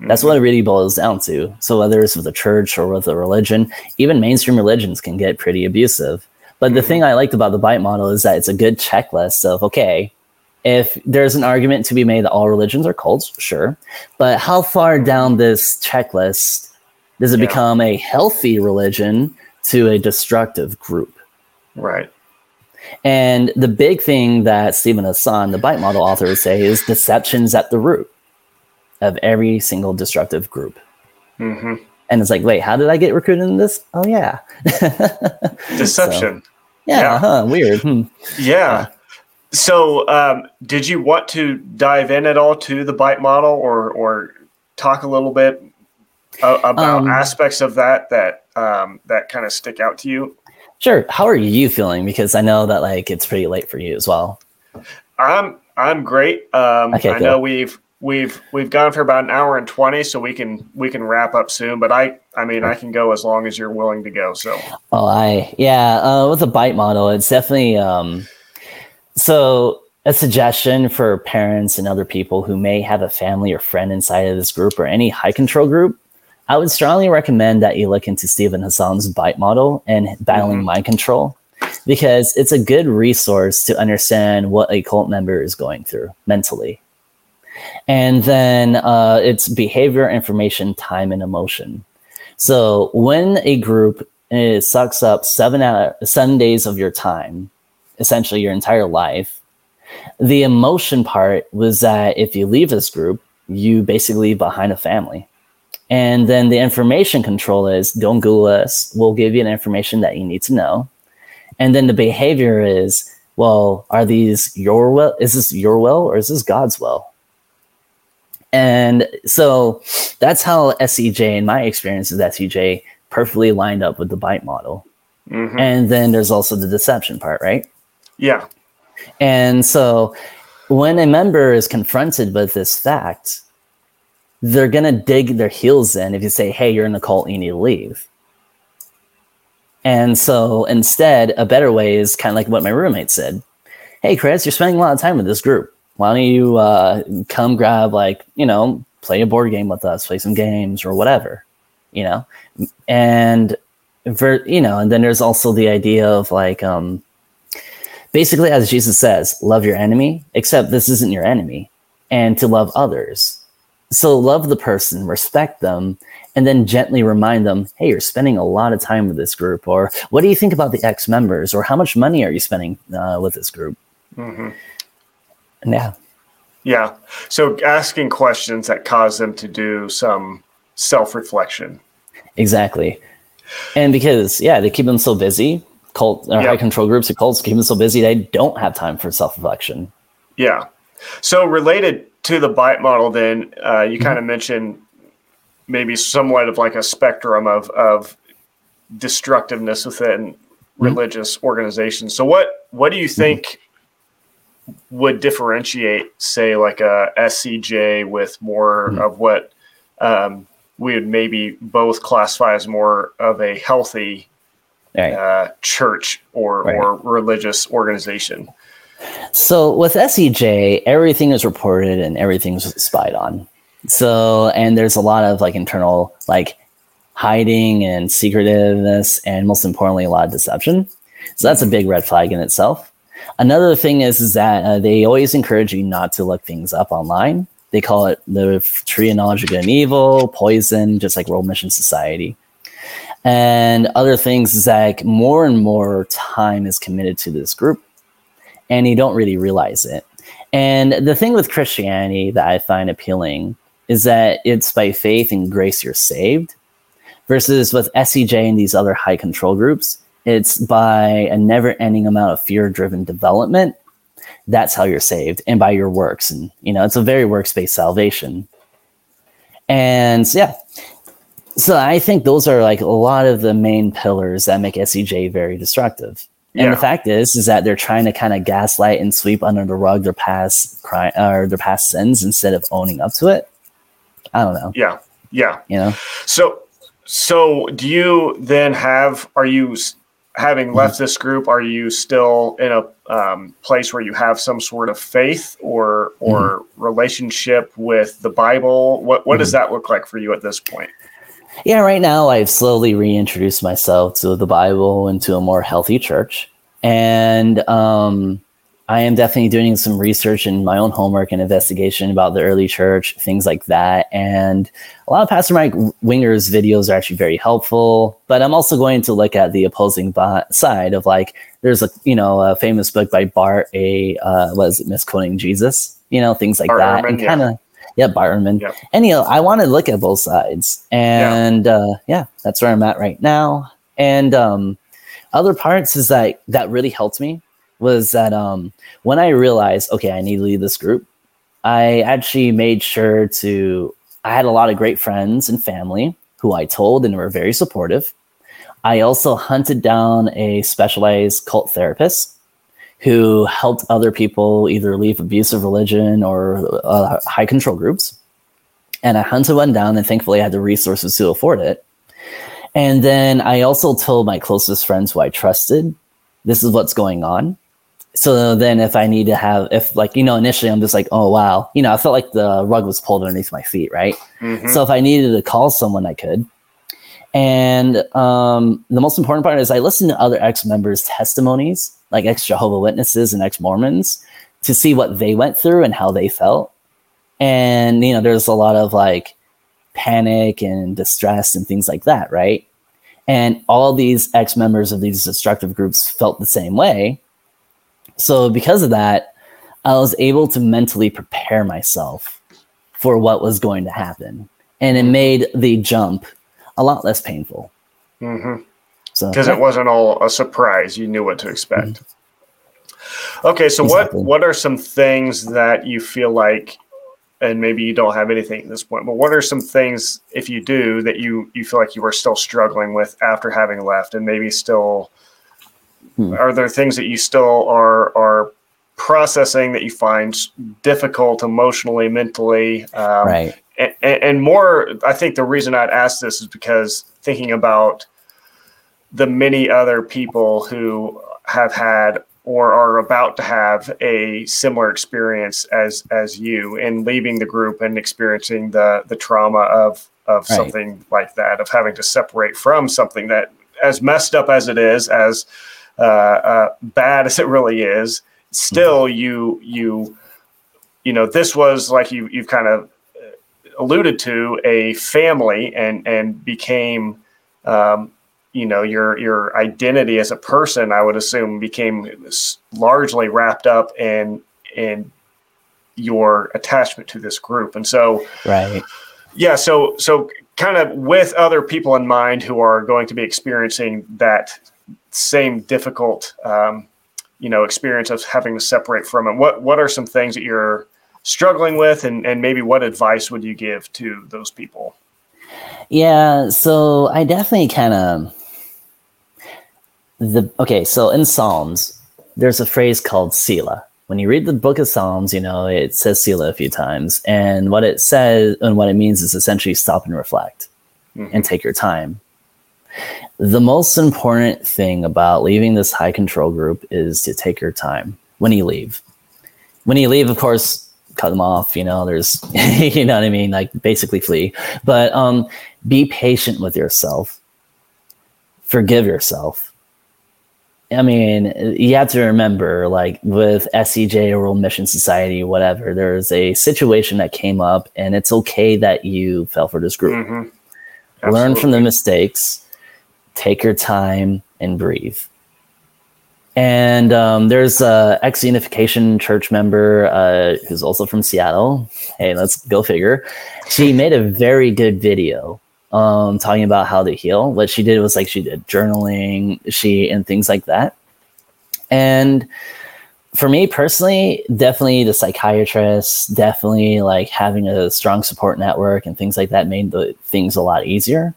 That's mm-hmm. what it really boils down to. So whether it's with a church or with a religion, even mainstream religions can get pretty abusive. But the mm-hmm. thing I liked about the bite model is that it's a good checklist of okay, if there's an argument to be made that all religions are cults, sure. But how far down this checklist does it Yeah. become a healthy religion to a destructive group? Right. And the big thing that Steven Hassan, the bite model author, would say is deception's at the root of every single destructive group. hmm And it's like, wait, how did I get recruited in this? Oh yeah, Deception. yeah, Yeah. huh, weird. Hmm. Yeah. So, um, did you want to dive in at all to the bite model, or or talk a little bit uh, about Um, aspects of that that um, that kind of stick out to you? Sure. How are you feeling? Because I know that like it's pretty late for you as well. I'm I'm great. Um, Okay, I cool. know we've we've we've gone for about an hour and twenty, so we can we can wrap up soon. But I I mean I can go as long as you're willing to go. So Oh, I yeah. Uh, with the bite model, it's definitely um. So a suggestion for parents and other people who may have a family or friend inside of this group or any high control group, I would strongly recommend that you look into Steven Hassan's bite model and battling Mhm. mind control because it's a good resource to understand what a cult member is going through mentally. And then uh, it's behavior, information, time, and emotion. So when a group uh, sucks up seven out seven days of your time, essentially your entire life, the emotion part was that if you leave this group, you basically leave behind a family. And then the information control is don't Google us. We'll give you the information that you need to know. And then the behavior is, well, are these your will? Is this your will or is this God's will? And so that's how SCJ, in my experience with SCJ, perfectly lined up with the bite model. mhm. And then there's also the deception part, right? yeah, And so when a member is confronted with this fact, they're going to dig their heels in if you say, hey, you're in a cult, you need to leave. And so instead, a better way is kind of like what my roommate said Hey, Chris, you're spending a lot of time with this group. Why don't you uh, come grab, like, you know, play a board game with us, play some games or whatever, you know? And, for, you know, and then there's also the idea of like, um, basically as jesus says love your enemy except this isn't your enemy and to love others so love the person respect them and then gently remind them hey you're spending a lot of time with this group or what do you think about the ex-members or how much money are you spending uh, with this group hmm yeah yeah. So asking questions that cause them to do some self reflection. Exactly. And because, yeah, they keep them so busy, cult or yep. high control groups of cults keep them so busy they don't have time for self reflection. Yeah. So related to the bite model, then uh, you mm-hmm. kind of mentioned maybe somewhat of like a spectrum of of destructiveness within mm-hmm. religious organizations. So what what do you mm-hmm. think would differentiate, say, like a SCJ with more mm-hmm. of what um, we would maybe both classify as more of a healthy right. uh, church or right. or religious organization? So with SCJ, everything is reported and everything's spied on. So and there's a lot of like internal like hiding and secretiveness and most importantly a lot of deception. So that's a big red flag in itself. Another thing is is that uh, they always encourage you not to look things up online. They call it the tree of knowledge of good and evil, poison, just like World Mission Society. And other things is that more and more time is committed to this group and you don't really realize it. And the thing with Christianity that I find appealing is that it's by faith and grace you're saved, versus with SCJ and these other high control groups, it's by a never ending amount of fear driven development. That's how you're saved, and by your works. And, you know, it's a very works based salvation. And yeah, so I think those are like a lot of the main pillars that make SCJ very destructive. And yeah. the fact is, is that they're trying to kind of gaslight and sweep under the rug their past crime or their past sins instead of owning up to it. I don't know. Yeah, yeah. You know. So, so do you then have? Are you having left mm-hmm. this group? Are you still in a um, place where you have some sort of faith or or mm-hmm. relationship with the Bible? What what mm-hmm. does that look like for you at this point? Yeah, right now I've slowly reintroduced myself to the Bible and to a more healthy church. And um, I am definitely doing some research and my own homework and investigation about the early church, things like that. And a lot of Pastor Mike Winger's videos are actually very helpful. But I'm also going to look at the opposing side of like, there's a you know a famous book by Bart, a uh, what is it, misquoting Jesus, you know, things like Bart that, Ehrman, and kind of. Yeah Bart Ehrman. Yep. Know, I want to look at both sides, and yeah. Uh, yeah, that's where I'm at right now. And um, other parts is that that really helped me was that um, when I realized, okay, I need to lead this group, I actually made sure to. I had a lot of great friends and family who I told and were very supportive. I also hunted down a specialized cult therapist who helped other people either leave abusive religion or uh, high control groups. And I hunted one down, and thankfully, I had the resources to afford it. And then I also told my closest friends who I trusted, this is what's going on. So then, if I need to have, if like, you know, initially I'm just like, oh, wow, you know, I felt like the rug was pulled underneath my feet, right? Mm-hmm. So if I needed to call someone, I could. And um, the most important part is I listened to other ex members' testimonies like ex Jehovah Witnesses and ex Mormons to see what they went through and how they felt. And you know, there's a lot of like panic and distress and things like that, right? And all these ex members of these destructive groups felt the same way. So because of that, I was able to mentally prepare myself for what was going to happen. And it made the jump a lot less painful. Mm-hmm. So because it wasn't all a surprise, you knew what to expect. Mm-hmm. Okay, so exactly. what what are some things that you feel like, and maybe you don't have anything at this point, but what are some things if you do that you you feel like you are still struggling with after having left, and maybe still hmm. are there things that you still are are processing that you find difficult emotionally, mentally, um, right? And, and more, I think the reason I'd ask this is because thinking about the many other people who have had or are about to have a similar experience as as you in leaving the group and experiencing the the trauma of of right. something like that of having to separate from something that as messed up as it is as uh, uh, bad as it really is still mm-hmm. you you you know this was like you you've kind of alluded to a family and and became um, you know your your identity as a person i would assume became largely wrapped up in in your attachment to this group and so right yeah so so kind of with other people in mind who are going to be experiencing that same difficult, um, you know, experience of having to separate from it. What what are some things that you're struggling with, and and maybe what advice would you give to those people? Yeah, so I definitely kind of the okay. So in Psalms, there's a phrase called Selah When you read the book of Psalms, you know it says Selah a few times, and what it says and what it means is essentially stop and reflect mm-hmm. and take your time. The most important thing about leaving this high control group is to take your time when you leave. When you leave, of course, cut them off. You know, there's, you know what I mean? Like basically flee. But um, be patient with yourself. Forgive yourself. I mean, you have to remember, like with SCJ or World Mission Society, whatever, there's a situation that came up, and it's okay that you fell for this group. Mm-hmm. Learn from the mistakes, take your time, and breathe. And um, there's a ex Unification Church member uh, who's also from Seattle. Hey, let's go figure. She made a very good video um, talking about how to heal. What she did was like she did journaling, she and things like that. And for me personally, definitely the psychiatrist, definitely like having a strong support network and things like that made the things a lot easier.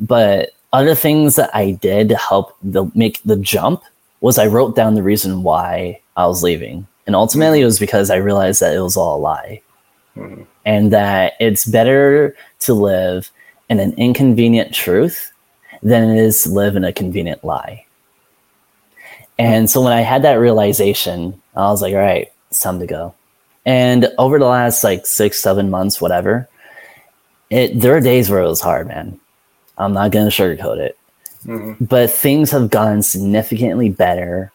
But other things that I did to help the, make the jump was I wrote down the reason why I was leaving. And ultimately, it was because I realized that it was all a lie. Mm-hmm. And that it's better to live in an inconvenient truth than it is to live in a convenient lie. And so when I had that realization, I was like, all right, it's time to go. And over the last like six, seven months, whatever, it there are days where it was hard, man. I'm not gonna sugarcoat it. Mm-hmm. But things have gotten significantly better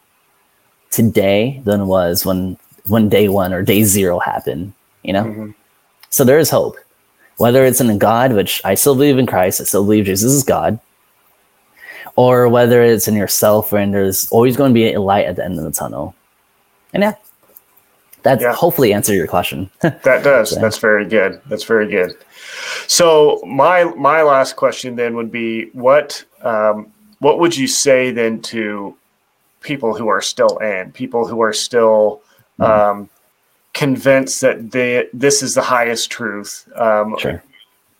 today than it was when when day one or day zero happened, you know? Mm-hmm. So there is hope whether it's in a God, which I still believe in Christ, I still believe Jesus is God, or whether it's in yourself, and there's always going to be a light at the end of the tunnel. And yeah, that yeah. hopefully answer your question. that does. so. That's very good. That's very good. So my my last question then would be what um, what would you say then to people who are still in people who are still mm-hmm. um, convinced that they, this is the highest truth. Um, sure.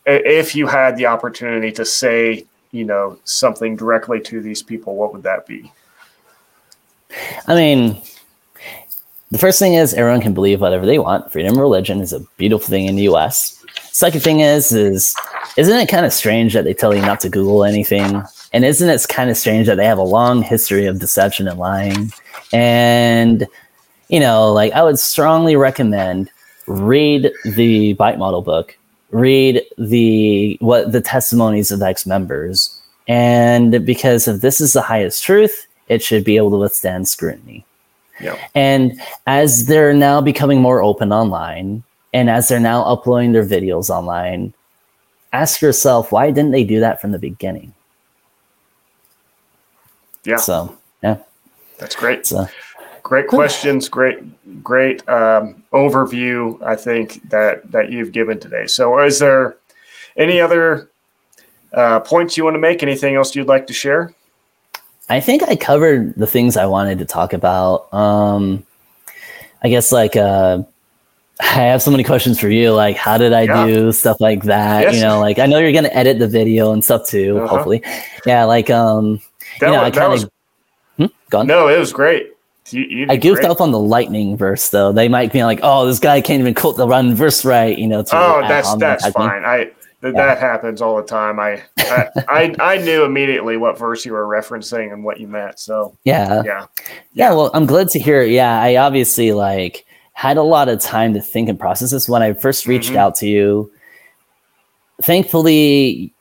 If you had the opportunity to say, you know, something directly to these people, what would that be? I mean, the first thing is everyone can believe whatever they want. Freedom of religion is a beautiful thing in the U.S. Second thing is, is isn't it kind of strange that they tell you not to Google anything? And isn't it kind of strange that they have a long history of deception and lying? And you know, like I would strongly recommend read the bite model book, read the what the testimonies of ex members, and because if this is the highest truth, it should be able to withstand scrutiny. Yeah. And as they're now becoming more open online, and as they're now uploading their videos online, ask yourself why didn't they do that from the beginning? Yeah. So yeah. That's great. So great questions, great, great um, overview. I think that that you've given today. So, is there any other uh, points you want to make? Anything else you'd like to share? I think I covered the things I wanted to talk about. Um, I guess like uh, I have so many questions for you. Like, how did I yeah. do stuff like that? Yes. You know, like I know you're gonna edit the video and stuff too. Uh-huh. Hopefully, yeah. Like, um, that you know, was, I kind of. Hmm? No, it was great. You, you I goofed great. up on the lightning verse though. They might be like, "Oh, this guy can't even quote the run verse right," you know. oh, that's that's fine. I th- yeah. that happens all the time. I, I, I I knew immediately what verse you were referencing and what you meant. So yeah, yeah, yeah. Well, I'm glad to hear. It. Yeah, I obviously like had a lot of time to think and process this when I first reached mm-hmm. out to you. Thankfully,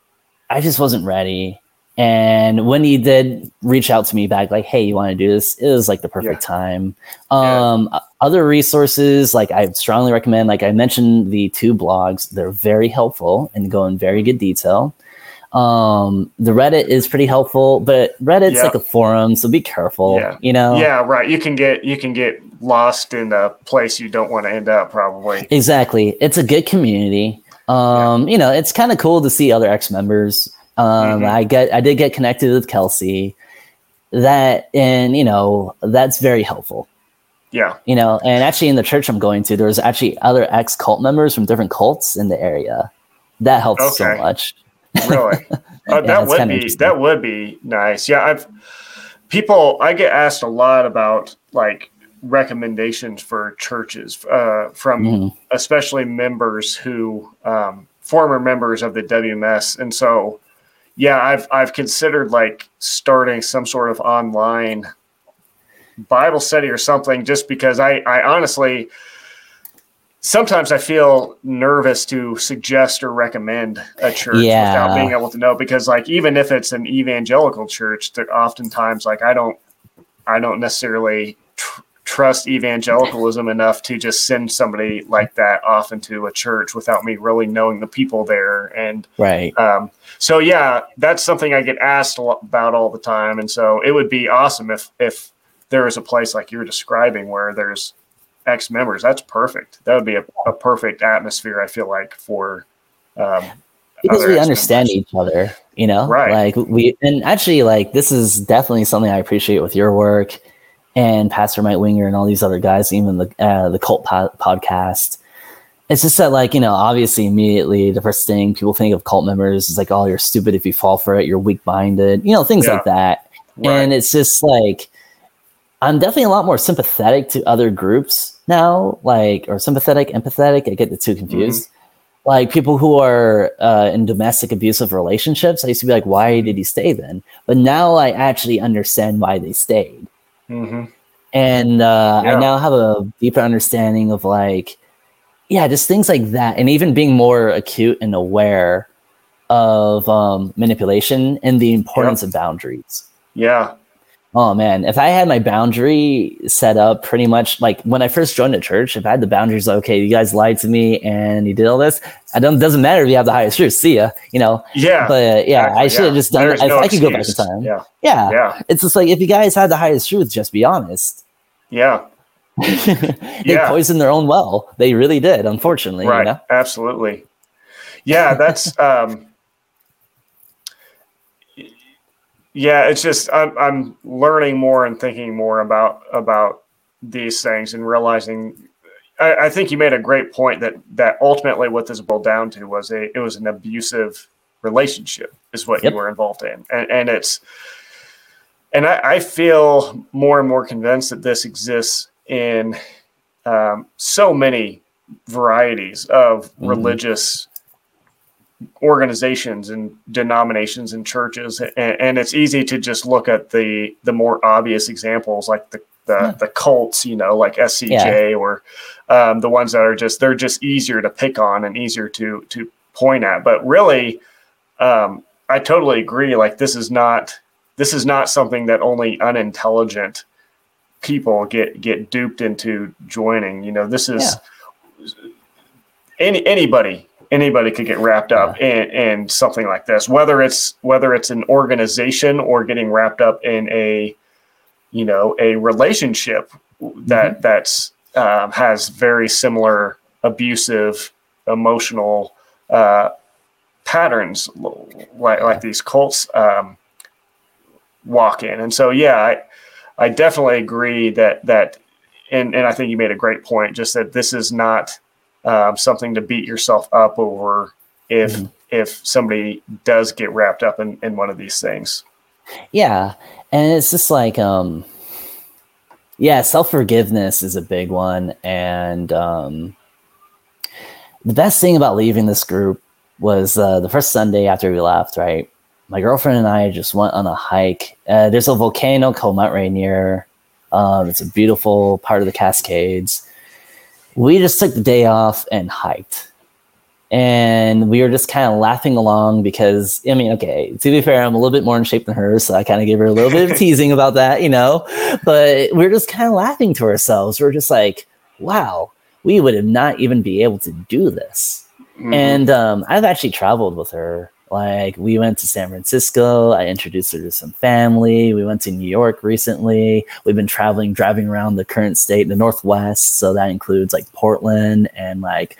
I just wasn't ready. And when he did reach out to me back, like, hey, you want to do this? It was like the perfect yeah. time. Um, yeah. Other resources, like I strongly recommend, like I mentioned, the two blogs, they're very helpful and go in very good detail. Um, the Reddit is pretty helpful, but Reddit's yeah. like a forum, so be careful. Yeah. You know. Yeah, right. You can get you can get lost in a place you don't want to end up, probably. Exactly. It's a good community Um, yeah. you know, it's kind of cool to see other ex members. Um, mm-hmm. I get, I did get connected with Kelsey. That and you know that's very helpful. Yeah, you know, and actually in the church I'm going to, there's actually other ex cult members from different cults in the area. That helps okay. so much. Really, uh, yeah, that would be that would be nice. Yeah, I've people I get asked a lot about like recommendations for churches uh, from mm. especially members who um, former members of the WMS, and so yeah, I've I've considered like starting some sort of online Bible study or something, just because I I honestly sometimes I feel nervous to suggest or recommend a church yeah. without being able to know because like even if it's an evangelical church, that oftentimes like I don't I don't necessarily tr- trust evangelicalism enough to just send somebody like that off into a church without me really knowing the people there. And right. Um, so yeah, that's something I get asked about all the time. And so it would be awesome if if there is a place like you're describing where there's ex members. That's perfect. That would be a, a perfect atmosphere. I feel like for um, because we understand each other. You know, right? Like we and actually like this is definitely something I appreciate with your work and Pastor Mike Winger and all these other guys, even the uh, the cult po- podcast. It's just that, like, you know, obviously, immediately the first thing people think of cult members is like, oh, you're stupid if you fall for it, you're weak minded, you know, things yeah. like that. Right. And it's just like, I'm definitely a lot more sympathetic to other groups now, like, or sympathetic, empathetic. I get the two confused. Mm-hmm. Like people who are uh, in domestic abusive relationships, I used to be like, why did he stay then? But now I actually understand why they stayed Mm-hmm. And uh, yeah. I now have a deeper understanding of like, yeah, just things like that, and even being more acute and aware of um, manipulation and the importance of boundaries. Yeah, Oh man, if I had my boundary set up pretty much like when I first joined the church, if I had the boundaries, like, okay, you guys lied to me and you did all this, I don't doesn't matter if you have the highest truth. See ya, you know. Yeah. But yeah, exactly, I should have yeah. just done. it. no I could go back in time. Yeah. yeah. Yeah. It's just like if you guys had the highest truth, just be honest. Yeah. they yeah. poisoned their own well. They really did, unfortunately. Right. You know? Absolutely. Yeah, that's um yeah, it's just I'm I'm learning more and thinking more about about these things and realizing. I, I think you made a great point that that ultimately what this boiled down to was a it was an abusive relationship is what yep. you were involved in, and, and it's and I, I, feel more and more convinced that this exists in um, so many varieties of mm-hmm. religious organizations and denominations and churches and, and, it's easy to just look at the the more obvious examples like the the, yeah. the cults you know like scj yeah. or um, the ones that are just they're just easier to pick on and easier to to point at but really um, i totally agree like this is not this is not something that only unintelligent people get get duped into joining you know this is yeah. any anybody anybody could get wrapped up in, in something like this whether it's whether it's an organization or getting wrapped up in a you know a relationship that mm-hmm. that's um, has very similar abusive emotional uh, patterns like like these cults um, walk in and so yeah I I definitely agree that that and and I think you made a great point just that this is not um, something to beat yourself up over if mm-hmm. if somebody does get wrapped up in, in one of these things. Yeah. And it's just like um yeah, self forgiveness is a big one. And um the best thing about leaving this group was uh, the first Sunday after we left, right? My girlfriend and I just went on a hike. Uh, there's a volcano called Mount Rainier. Um, it's a beautiful part of the Cascades we just took the day off and hiked. And we were just kind of laughing along because, I mean, okay, to be fair, I'm a little bit more in shape than her. So I kind of gave her a little bit of teasing about that, you know? But we are just kind of laughing to ourselves. We we're just like, wow, we would have not even be able to do this. Mm-hmm. And um, I've actually traveled with her like we went to San Francisco. I introduced her to some family. We went to New York recently. We've been traveling, driving around the current state, the Northwest. So that includes like Portland and like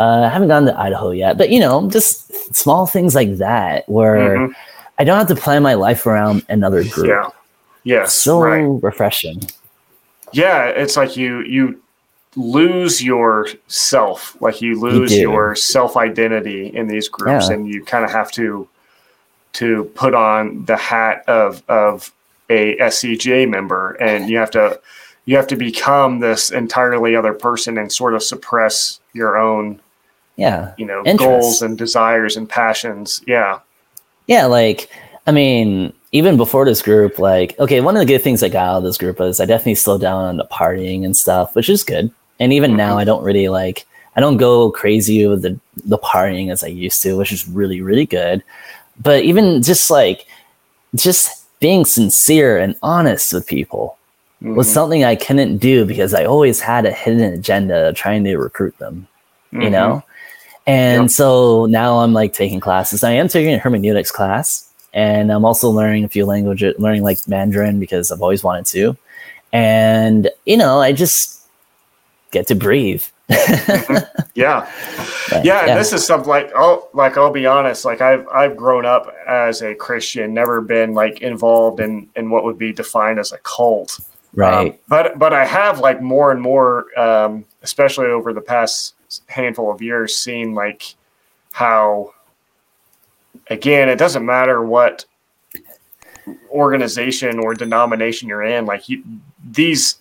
Uh, I haven't gone to Idaho yet, but you know, just small things like that where Mhm. I don't have to plan my life around another group. Yeah. Yes. So right. refreshing. Yeah, it's like you you lose yourself, like you lose do. your self identity in these groups, Yeah. and you kind of have to to put on the hat of of a SCJ member, and you have to you have to become this entirely other person and sort of suppress your own Yeah. you know Interests. goals and desires and passions. Yeah. Yeah, like I mean, even before this group, like okay, one of the good things I got out of this group is I definitely slowed down on the partying and stuff, which is good. And even now. I don't really like I don't go crazy with the the partying as I used to, which is really really good. But even just like just being sincere and honest with people was Mhm. something I couldn't do because I always had a hidden agenda trying to recruit them you Mhm. know and Yep. so now i'm like taking classes i am taking a hermeneutics class and i'm also learning a few languages learning like mandarin because i've always wanted to and you know i just get to breathe Yeah. yeah, and this is something like I'll like I'll be honest, like I've I've grown up as a Christian, never been like involved in in what would be defined as a cult. right Um, but but I have like more and more, um, especially over the past handful of years, seen like how again, it doesn't matter what organization or denomination you're in, like you, these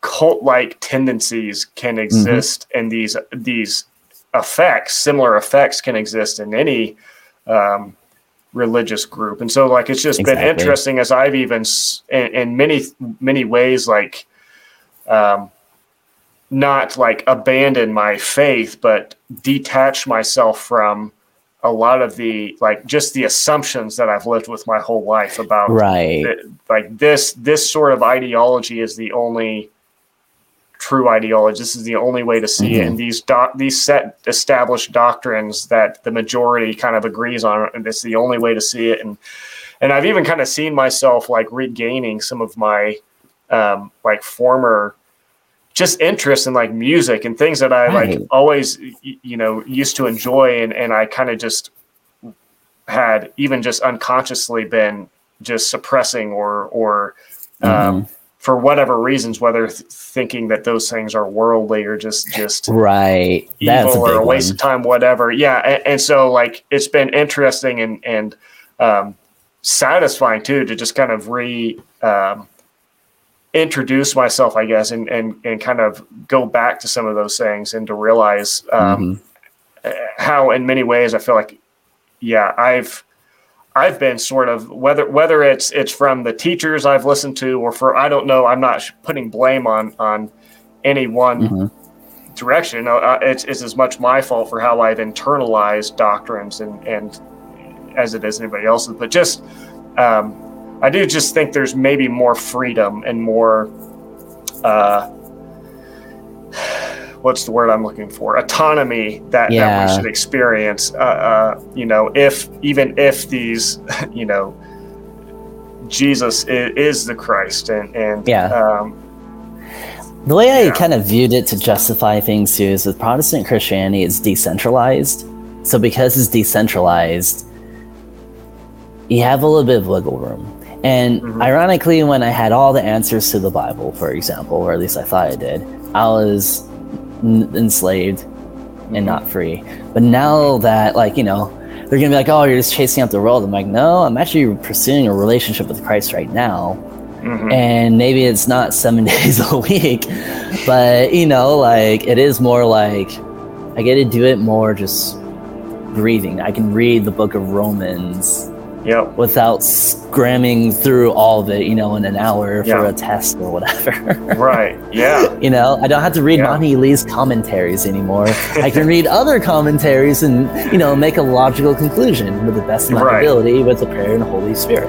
cult like tendencies can exist and these these effects, similar effects can exist in any um, religious group. And so like it's just been interesting as I've even s- in, in many many ways like um, not like abandon my faith, but detach myself from a lot of the like just the assumptions that I've lived with my whole life about right. like this this sort of ideology is the only true ideology. This is the only way to see it, Mhm. and these doc, these set established doctrines that the majority kind of agrees on, and it's the only way to see it. And and I've even kind of seen myself like regaining some of my um, like former just interest in like music and things that I like always you know used to enjoy, and and I kind of just had even just unconsciously been just suppressing or or um, Mhm. For whatever reasons, whether th- thinking that those things are worldly or just just right that's a or a waste one. of time, whatever. Yeah, and, and so like it's been interesting and and um, satisfying too to just kind of re um, introduce myself, I guess, and and and kind of go back to some of those things and to realize um, Mhm. how in many ways I feel like yeah I've I've been sort of whether whether it's it's from the teachers I've listened to or for I don't know I'm not putting blame on on any one Mhm. direction uh, it's, it's as much my fault for how I've internalized doctrines and and as it is anybody else's but just um, I do just think there's maybe more freedom and more uh, what's the word I'm looking for? Autonomy that, that Yeah. we should experience. Uh, uh, you know, if even if these, you know, Jesus is, is the Christ, and and Yeah. um, The way I Yeah. kind of viewed it to justify things too is with Protestant Christianity, it's decentralized. So because it's decentralized, you have a little bit of wiggle room. And Mhm. ironically, when I had all the answers to the Bible, for example, or at least I thought I did, I was n- enslaved and not free. But now that, like, you know, they're gonna be like, "Oh, you're just chasing out the world." I'm like, "No, I'm actually pursuing a relationship with Christ right now." mhm. and maybe it's not seven days a week but you know like it is more like i get to do it more just breathing i can read the book of romans yep, without scramming through all of it you know in an hour for Yeah. a test or whatever right, yeah, you know i don't have to read Yeah. Manhee Lee's commentaries anymore i can read other commentaries and you know make a logical conclusion with the best of my Right. ability with the prayer and the holy spirit